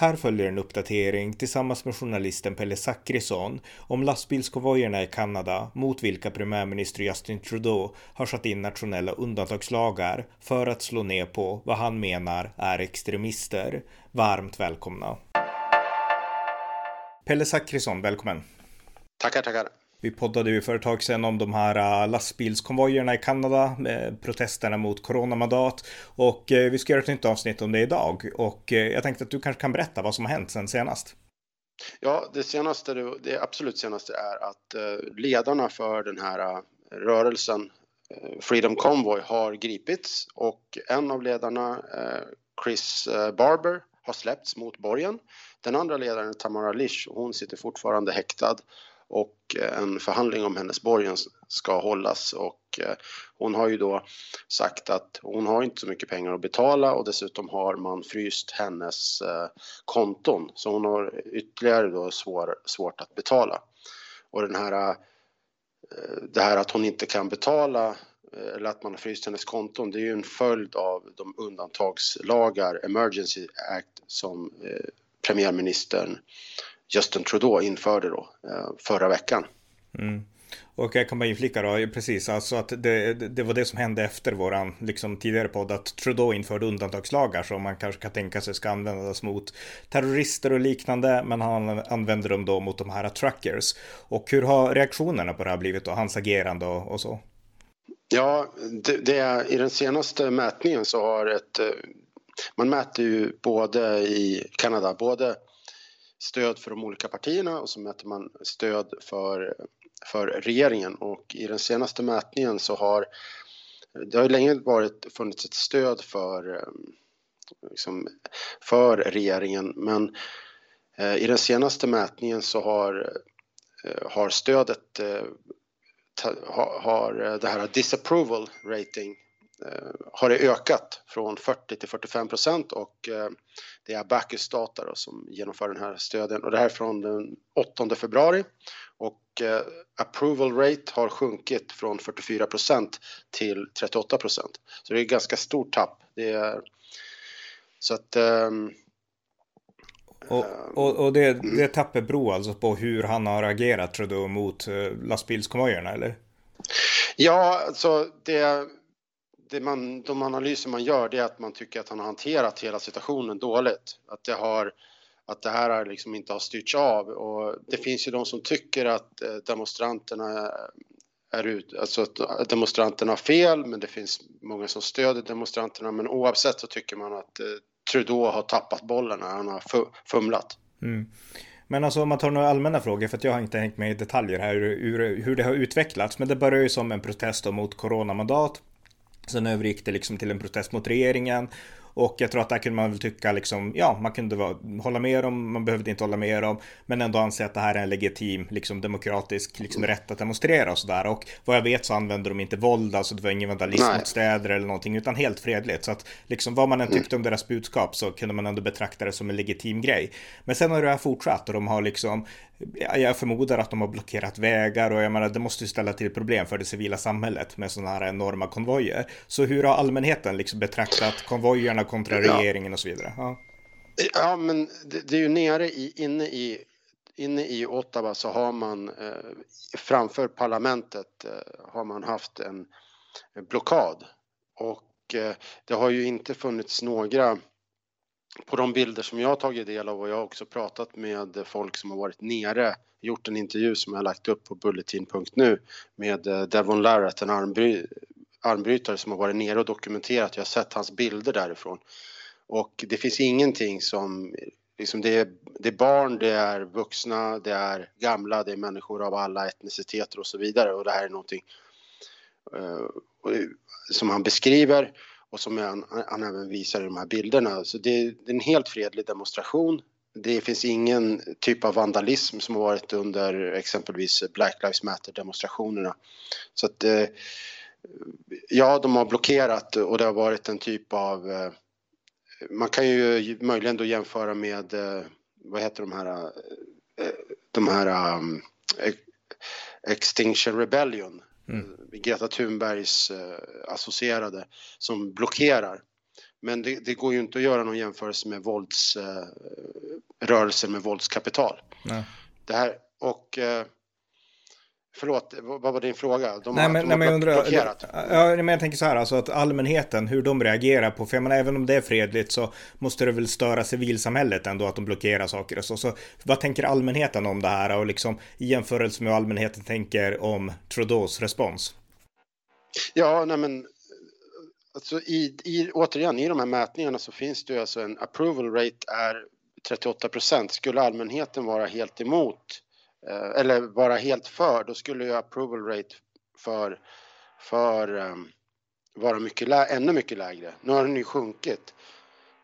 Här följer en uppdatering tillsammans med journalisten Pelle Zackrisson om lastbilskonvojerna i Kanada mot vilka premiärminister Justin Trudeau har satt in nationella undantagslagar för att slå ner på vad han menar är extremister. Varmt välkomna! Pelle Zackrisson, välkommen! Tackar, tackar! Vi poddade ju för ett tag sedan om de här äh, lastbilskonvojerna i Kanada med protesterna mot coronamandat och äh, vi ska göra ett nytt avsnitt om det idag och äh, jag tänkte att du kanske kan berätta vad som har hänt sen senast. Ja, det senaste, det absolut senaste är att ledarna för den här rörelsen Freedom Convoy har gripits och en av ledarna, Chris Barber, har släppts mot borgen. Den andra ledaren, Tamara Lish, hon sitter fortfarande häktad och eh, en förhandling om hennes borgen ska hållas och eh, hon har ju då sagt att hon har inte så mycket pengar att betala och dessutom har man fryst hennes eh, konton så hon har ytterligare då svår, svårt att betala. Och den här, det här att hon inte kan betala eller att man har fryst hennes konton, det är ju en följd av de undantagslagar, Emergency Act, som premiärministern Justin Trudeau införde då eh, förra veckan. Mm. Och jag kan bara inflika då, precis, alltså att det, det var det som hände efter våran liksom, tidigare podd, att Trudeau införde undantagslagar som man kanske kan tänka sig ska användas mot terrorister och liknande, men han använder dem då mot de här truckers. Och hur har reaktionerna på det här blivit då, hans agerande och, och så? Ja, det, det, i den senaste mätningen så har ett, eh, man mäter ju både i Kanada, både stöd för de olika partierna och så mäter man stöd för, för regeringen. Och i den senaste mätningen så har det har länge varit, funnits ett stöd för, eh, liksom, för regeringen. Men eh, i den senaste mätningen så har, eh, har stödet har det här disapproval rating har det ökat från 40 till 45 procent och eh, det är Bacchus Data som genomför den här stöden och det här är från den 8 februari och eh, approval rate har sjunkit från 44 procent till 38 procent. Så det är ett ganska stort tapp. Det är, så att um, och, och, och, det, det tappet beror alltså på hur han har agerat tror du mot lastbilskonvojerna eller? Ja, alltså det det man, de analyser man gör det är att man tycker att han har hanterat hela situationen dåligt. Att det, har, att det här liksom inte har styrts av och det finns ju de som tycker att eh, demonstranterna är ut, alltså att demonstranterna har fel men det finns många som stöder demonstranterna men oavsett så tycker man att eh, Trudeau har tappat bollen när han har fumlat. Mm. Men alltså om man tar några allmänna frågor, för att jag har inte hängt med i detaljer här hur, hur det har utvecklats. Men det börjar ju som en protest mot coronamandat. Sen övergick det liksom till en protest mot regeringen och jag tror att där kunde man väl tycka liksom, ja, man kunde vara, hålla med om, man behövde inte hålla med om, men ändå anse att det här är en legitim, liksom demokratisk, liksom rätt att demonstrera och sådär. Och vad jag vet så använder de inte våld, alltså det var ingen vandalism mot städer eller någonting, utan helt fredligt. Så att liksom vad man än tyckte om deras budskap så kunde man ändå betrakta det som en legitim grej. Men sen har det här fortsatt och de har liksom, jag förmodar att de har blockerat vägar och jag menar det måste ju ställa till problem för det civila samhället med sådana här enorma konvojer. Så hur har allmänheten liksom betraktat konvojerna kontra regeringen och så vidare? Ja, ja men det, det, är ju nere i, inne i Inne i Ottawa så har man eh, framför parlamentet eh, har man haft en, en blockad och eh, det har ju inte funnits några på de bilder som jag har tagit del av och jag har också pratat med folk som har varit nere, gjort en intervju som jag har lagt upp på bulletin.nu med eh, Devon Larratt, en armbry armbrytare som har varit nere och dokumenterat. Jag har sett hans bilder därifrån. Och det finns ingenting som, liksom det, är, det är barn, det är vuxna, det är gamla, det är människor av alla etniciteter och så vidare. Och det här är någonting uh, som han beskriver och som han, han även visar i de här bilderna. Så det, det är en helt fredlig demonstration. Det finns ingen typ av vandalism som har varit under exempelvis Black Lives Matter demonstrationerna. Så att eh, ja, de har blockerat och det har varit en typ av eh, man kan ju möjligen då jämföra med, eh, vad heter de här, de här um, Extinction Rebellion, mm. Greta Thunbergs associerade, som blockerar. Men det, det, går ju inte att göra någon jämförelse med våldsrörelser med våldskapital. Nej. Det här, och Förlåt, vad var din fråga? De nej, har, men, nej, men jag undrar, blockerat. Ja, men jag tänker så här, alltså att allmänheten, hur de reagerar på, för jag menar, även om det är fredligt så måste det väl störa civilsamhället ändå att de blockerar saker och så. Så vad tänker allmänheten om det här och liksom i jämförelse med vad allmänheten tänker om Trudeaus respons? Ja, nej men alltså i, i, återigen, i de här mätningarna så finns det ju alltså en approval rate är 38 procent. Skulle allmänheten vara helt emot eller vara helt för, då skulle ju approval rate för, för um, vara mycket lä ännu mycket lägre. Nu har den ju sjunkit,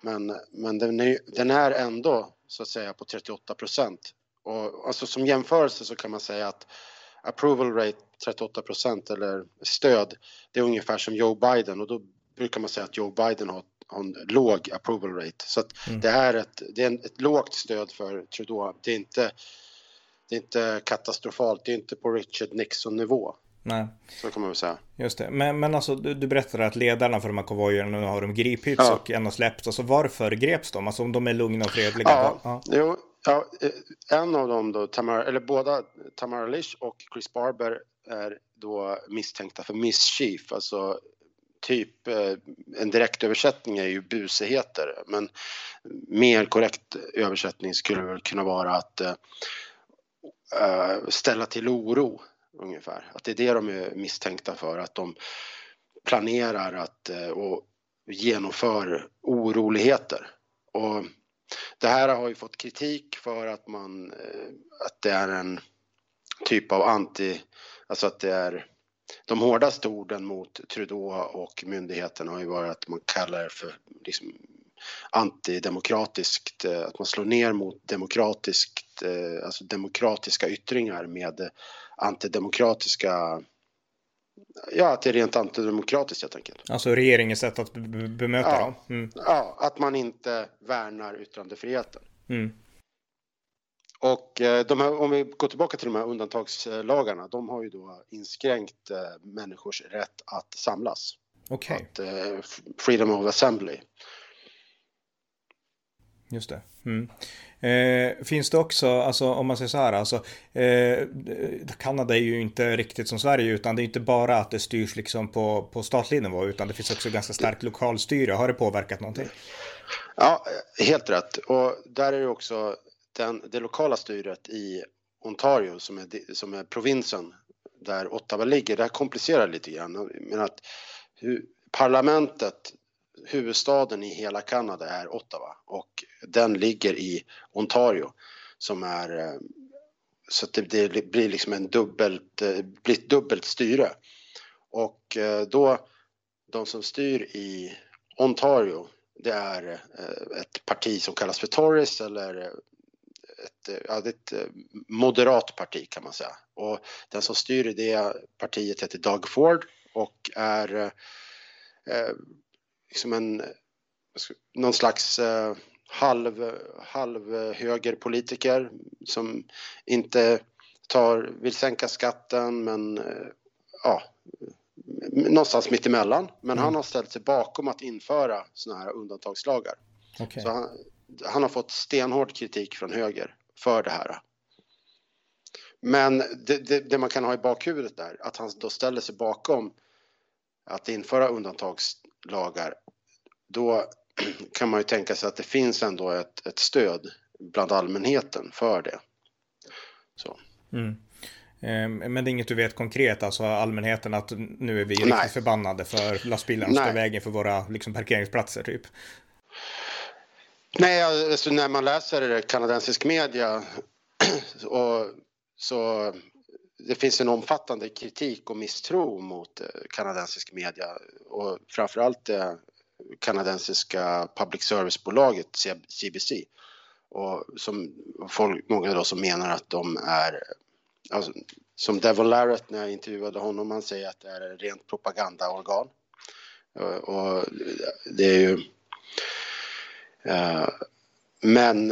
men, men den, är, den är ändå så att säga på 38 procent. Och alltså som jämförelse så kan man säga att approval rate 38 procent eller stöd, det är ungefär som Joe Biden och då brukar man säga att Joe Biden har, har en låg approval rate. Så att mm. det är ett, det är ett lågt stöd för Trudeau. Det är inte det är inte katastrofalt, det är inte på Richard Nixon-nivå. Nej. Så kan man väl säga. Just det. Men, men alltså, du, du berättade att ledarna för de här konvojerna nu har de gripits ja. och en har släppts. Alltså varför greps de? Alltså om de är lugna och fredliga? Ja, ja. Jo, ja eh, en av dem då, Tamara, eller båda, Tamara Lish och Chris Barber är då misstänkta för mischief, alltså typ eh, en direkt översättning är ju busigheter, men mer korrekt översättning skulle väl kunna vara att eh, Eh, ställa till oro ungefär. Att det är det de är misstänkta för, att de planerar att eh, och genomför oroligheter. Och det här har ju fått kritik för att man, eh, att det är en typ av anti, alltså att det är de hårdaste orden mot Trudeau och myndigheterna har ju varit att man kallar det för liksom antidemokratiskt, att man slår ner mot demokratiskt, alltså demokratiska yttringar med antidemokratiska Ja, att det är rent antidemokratiskt helt enkelt. Alltså regeringens sätt att bemöta ja, dem? Mm. Ja, att man inte värnar yttrandefriheten. Mm. Och eh, de här, om vi går tillbaka till de här undantagslagarna, de har ju då inskränkt människors rätt att samlas. Okej. Okay. freedom of assembly. Just det. Mm. Eh, finns det också, alltså om man säger så här, alltså eh, Kanada är ju inte riktigt som Sverige utan det är inte bara att det styrs liksom på, på statlig nivå utan det finns också ganska starkt lokalstyre. Har det påverkat någonting? Ja, helt rätt. Och där är det också den, det lokala styret i Ontario som är, som är provinsen där Ottawa ligger. Det här komplicerar lite grann. Men att hur, parlamentet huvudstaden i hela Kanada är Ottawa och den ligger i Ontario som är eh, så att det, det blir liksom en dubbelt, eh, blir ett dubbelt styre. Och eh, då, de som styr i Ontario, det är ett parti som kallas för Tories eller ett, ja, ett moderat parti kan man säga. Och den som styr i det partiet heter Doug Ford och är liksom en, någon slags eh, halv, halv högerpolitiker som inte tar, vill sänka skatten men eh, ja, någonstans mitt emellan. Men mm. han har ställt sig bakom att införa sådana här undantagslagar. Okay. Så han, han, har fått stenhård kritik från höger för det här. Men det, det, det, man kan ha i bakhuvudet där, att han då ställer sig bakom att införa undantagslagar, då kan man ju tänka sig att det finns ändå ett, ett stöd bland allmänheten för det. Mm. Ehm, men det är inget du vet konkret, alltså allmänheten att nu är vi riktigt Nej. förbannade för lastbilarna står vägen för våra liksom, parkeringsplatser typ? Nej, alltså när man läser kanadensisk media och så det finns en omfattande kritik och misstro mot eh, kanadensisk media och framförallt det kanadensiska public service-bolaget CBC. Och som folk, många då som menar att de är, alltså, som Devon Larrett när jag intervjuade honom, han säger att det är ett rent propagandaorgan. Och det är ju eh, men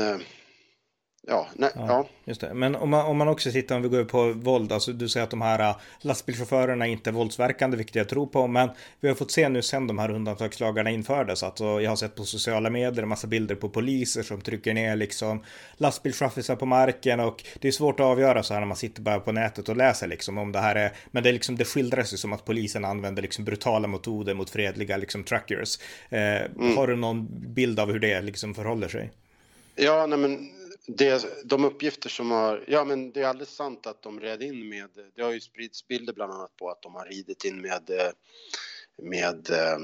Ja, nej, ja, ja. Just det. Men om man, om man också tittar, om vi går på våld, alltså du säger att de här äh, lastbilschaufförerna inte är våldsverkande, vilket jag tror på, men vi har fått se nu sen de här undantagslagarna infördes, alltså jag har sett på sociala medier en massa bilder på poliser som trycker ner liksom lastbilschaffisar på marken och det är svårt att avgöra så här när man sitter bara på nätet och läser liksom om det här är, men det är liksom, det skildras ju som att polisen använder liksom brutala metoder mot fredliga liksom truckers. Eh, mm. Har du någon bild av hur det liksom förhåller sig? Ja, nej men det, de uppgifter som har, ja men det är alldeles sant att de red in med, det har ju spridits bilder bland annat på att de har ridit in med, med eh,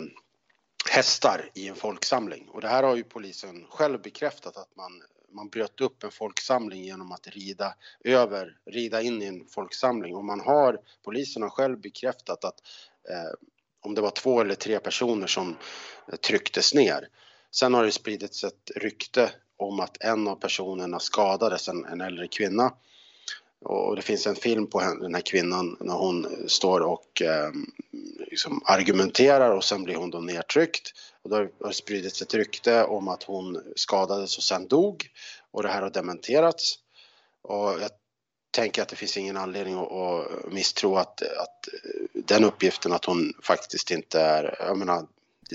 hästar i en folksamling och det här har ju polisen själv bekräftat att man, man bröt upp en folksamling genom att rida över, rida in i en folksamling och man har, polisen har själv bekräftat att eh, om det var två eller tre personer som eh, trycktes ner. Sen har det spridits ett rykte om att en av personerna skadades, en, en äldre kvinna. Och det finns en film på henne, den här kvinnan när hon står och eh, liksom argumenterar och sen blir hon då nedtryckt. Och då har det spridits ett rykte om att hon skadades och sen dog. Och det här har dementerats. Och jag tänker att det finns ingen anledning att, att misstro att, att den uppgiften att hon faktiskt inte är, jag menar,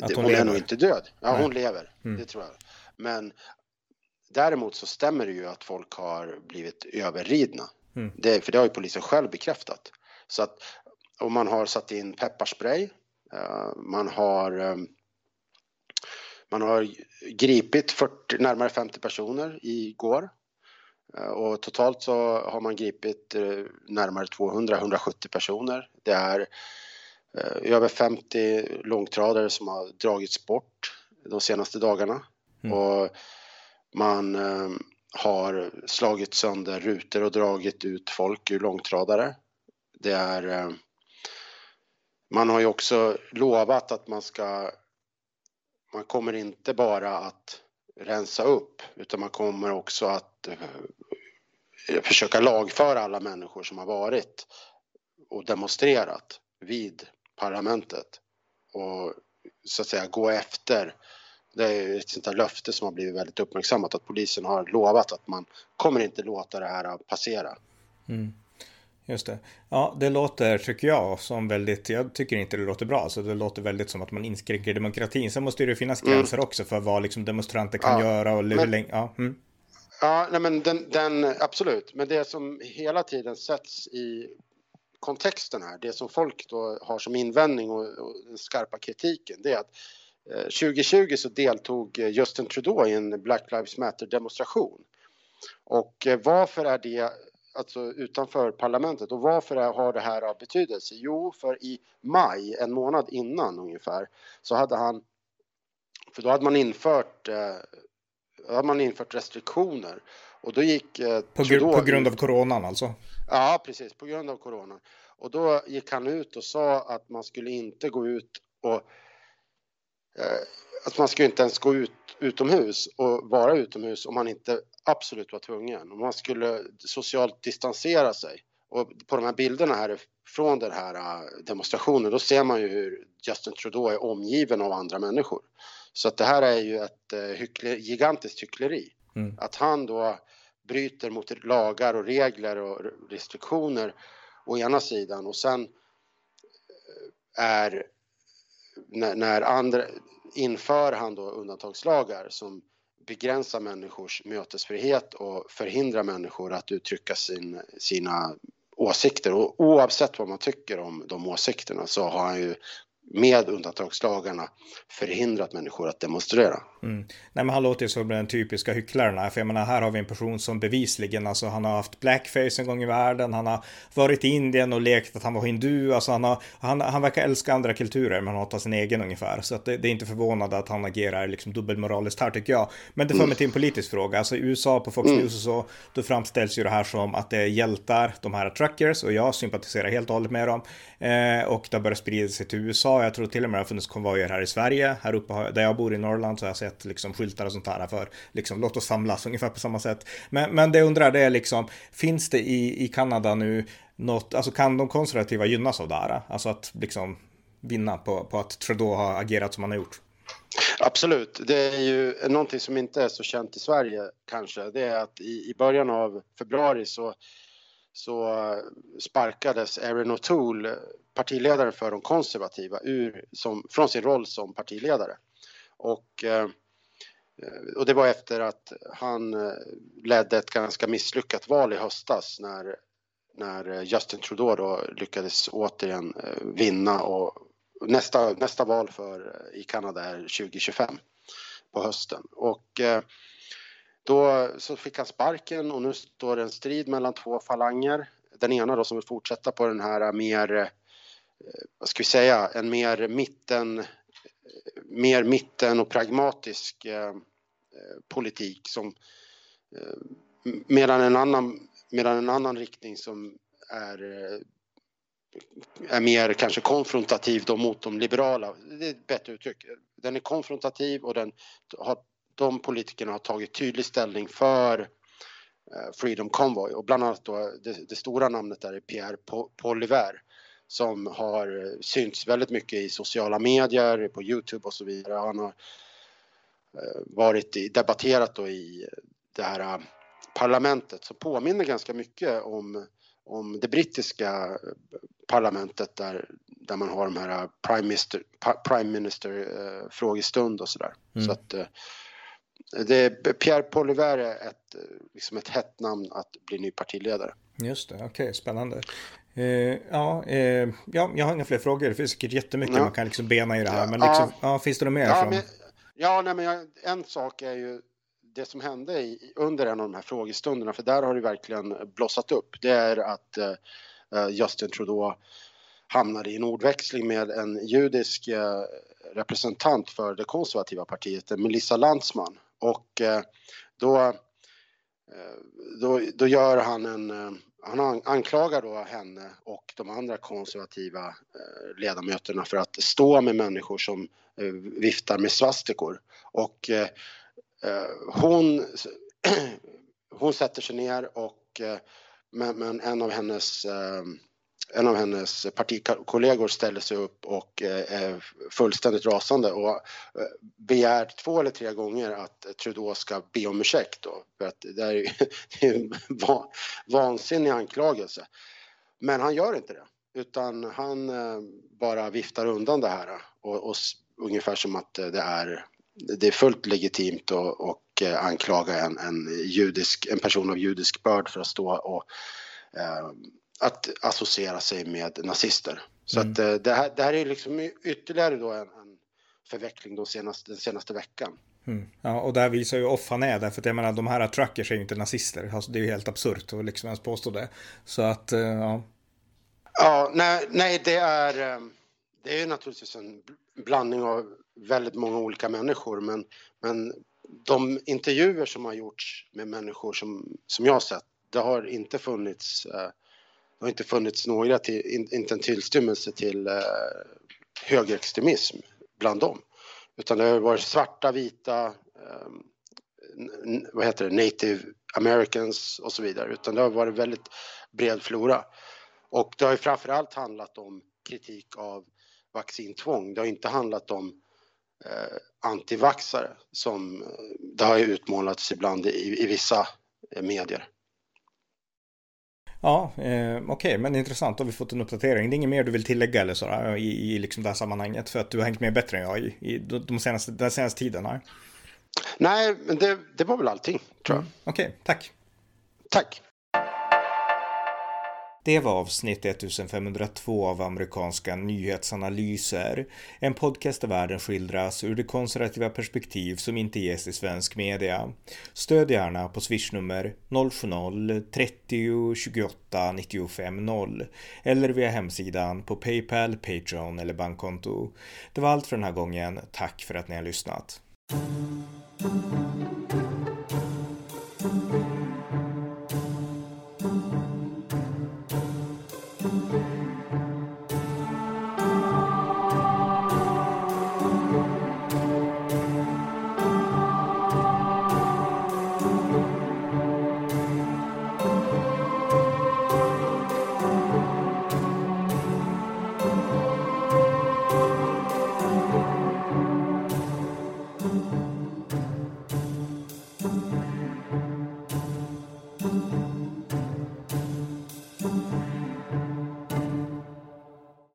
att hon, hon är nog inte död. Ja, Nej. hon lever, mm. det tror jag. Men Däremot så stämmer det ju att folk har blivit överridna. Mm. Det, för det har ju polisen själv bekräftat. Så att om man har satt in pepparspray, uh, man har um, man har gripit 40, närmare 50 personer igår. Uh, och totalt så har man gripit uh, närmare 200-170 personer. Det är över 50 långtradare som har dragits bort de senaste dagarna. Mm. Och man eh, har slagit sönder rutor och dragit ut folk ur långtradare. Det är... Eh, man har ju också lovat att man ska... Man kommer inte bara att rensa upp utan man kommer också att eh, försöka lagföra alla människor som har varit och demonstrerat vid parlamentet och så att säga gå efter det är ett sånt här löfte som har blivit väldigt uppmärksammat att polisen har lovat att man kommer inte låta det här passera. Mm. Just det. Ja, det låter, tycker jag, som väldigt, jag tycker inte det låter bra, så det låter väldigt som att man inskränker demokratin. Sen måste det ju finnas mm. gränser mm. också för vad liksom demonstranter kan ja, göra och hur länge, ja. Mm. Ja, nej men den, den, absolut, men det som hela tiden sätts i kontexten här, det som folk då har som invändning och, och den skarpa kritiken, det är att 2020 så deltog eh, Justin Trudeau i en Black Lives Matter demonstration. Och eh, varför är det alltså utanför parlamentet och varför har det här betydelse? Jo, för i maj, en månad innan ungefär, så hade han, för då hade man infört, eh, hade man infört restriktioner och då gick eh, på, Trudeau, på grund av coronan alltså? Ja, precis, på grund av coronan. Och då gick han ut och sa att man skulle inte gå ut och Eh, att man ska inte ens gå ut utomhus och vara utomhus om man inte absolut var tvungen. Om man skulle socialt distansera sig. Och på de här bilderna här från den här eh, demonstrationen, då ser man ju hur Justin Trudeau är omgiven av andra människor. Så att det här är ju ett eh, hyckler, gigantiskt hyckleri. Mm. Att han då bryter mot lagar och regler och restriktioner å ena sidan och sen är när, när andra, inför han då undantagslagar som begränsar människors mötesfrihet och förhindrar människor att uttrycka sin, sina åsikter. Och oavsett vad man tycker om de åsikterna så har han ju med undantagslagarna förhindrat människor att demonstrera. Mm. Nej men han låter ju som den typiska hycklaren för jag menar här har vi en person som bevisligen, alltså han har haft blackface en gång i världen, han har varit i Indien och lekt att han var hindu, alltså han, har, han, han verkar älska andra kulturer men hatar sin egen ungefär. Så det, det är inte förvånande att han agerar liksom dubbelmoraliskt här tycker jag. Men det för mig mm. till en politisk fråga, alltså i USA på Fox mm. News och så, då framställs ju det här som att det är hjältar, de här truckers, och jag sympatiserar helt och hållet med dem. Eh, och det har börjat sprida sig till USA, jag tror till och med det har funnits konvojer här i Sverige, här uppe där jag bor i Norrland så har jag sett liksom skyltar och sånt här för liksom låt oss samlas ungefär på samma sätt. Men, men det jag undrar det är liksom, finns det i, i Kanada nu något, alltså kan de konservativa gynnas av det här? Alltså att liksom vinna på, på att Trudeau har agerat som han har gjort? Absolut. Det är ju någonting som inte är så känt i Sverige kanske. Det är att i, i början av februari så, så sparkades Erin O'Toole, partiledaren för de konservativa, ur, som, från sin roll som partiledare. Och, eh, och det var efter att han eh, ledde ett ganska misslyckat val i höstas när, när Justin Trudeau då lyckades återigen eh, vinna och nästa, nästa val för, i Kanada är 2025 på hösten. Och då så fick han sparken och nu står det en strid mellan två falanger. Den ena då som vill fortsätta på den här mer, eh, vad ska vi säga, en mer mitten, eh, mer mitten och pragmatisk eh, eh politik som medan en annan, medan en annan riktning som är är mer kanske konfrontativ då mot de liberala. Det är ett bättre uttryck. Den är konfrontativ och den har, de politikerna har tagit tydlig ställning för eh, Freedom Convoy och bland annat då det, det stora namnet där är Pierre Poilievre som har synts väldigt mycket i sociala medier, på Youtube och så vidare. Han har eh, varit i, debatterat då i det här eh, parlamentet som påminner ganska mycket om om det brittiska parlamentet där, där man har de här prime minister, prime minister eh, frågestund och sådär. Mm. Så att eh, det, Pierre Poilievre är ett, liksom ett hett namn att bli ny partiledare. Just det, okej, okay, spännande. Eh, ja, eh, ja, jag har inga fler frågor. Det finns säkert jättemycket ja. man kan liksom bena i det här. Men liksom, ja. ja finns det något mer? Ja, men, ja nej, men jag, en sak är ju det som hände i, under en av de här frågestunderna, för där har det verkligen blossat upp, det är att uh, Justin Trudeau hamnade i en ordväxling med en judisk uh, representant för det konservativa partiet, Melissa Landsman. Och eh, då, eh, då, då gör han en eh, han anklagar då henne och de andra konservativa ledamöterna för att stå med människor som viftar med svastikor. Och hon, hon sätter sig ner och men, men en av hennes eh, en av hennes partikollegor ställer sig upp och eh, är fullständigt rasande och eh, begär två eller tre gånger att Trudeau ska be om ursäkt då, för att det är ju en vansinnig anklagelse. Men han gör inte det, utan han eh, bara viftar undan det här och, och ungefär som att det är det är fullt legitimt att och anklaga en, en, judisk, en person av judisk börd för att stå och eh, att associera sig med nazister. Så mm. att eh, det här, det här är liksom ytterligare då en, en förveckling de senaste, den senaste veckan. Mm. Ja, och där visar ju off han är, därför att jag menar de här truckers är ju inte nazister. Alltså, det är ju helt absurt att liksom ens påstå det. Så att, eh, ja. Ja, nej, nej det är, det är ju naturligtvis en blandning av väldigt många olika människor men, men de intervjuer som har gjorts med människor som, som jag har sett, det har inte funnits, eh, det har inte funnits några, till, inte en tillstymmelse till eh, högerextremism bland dem. Utan det har varit svarta, vita, eh, vad heter det, native americans och så vidare. Utan det har varit väldigt bred flora. Och det har ju framförallt handlat om kritik av vaccintvång. Det har inte handlat om eh, antivaxare som eh, det har utmålats ibland i, i vissa eh, medier. Ja, eh, okej, okay, men intressant. Då har vi fått en uppdatering. Det är inget mer du vill tillägga eller så i, i liksom det här sammanhanget? För att du har hängt med bättre än jag i, i de senaste, den senaste tiden? Nej, nej men det, det var väl allting, tror jag. Mm, okej, okay, tack. Tack. Det var avsnitt 1502 av amerikanska nyhetsanalyser. En podcast där världen skildras ur det konservativa perspektiv som inte ges i svensk media. Stöd gärna på swishnummer 070-30 28 95 0 eller via hemsidan på Paypal, Patreon eller bankkonto. Det var allt för den här gången. Tack för att ni har lyssnat.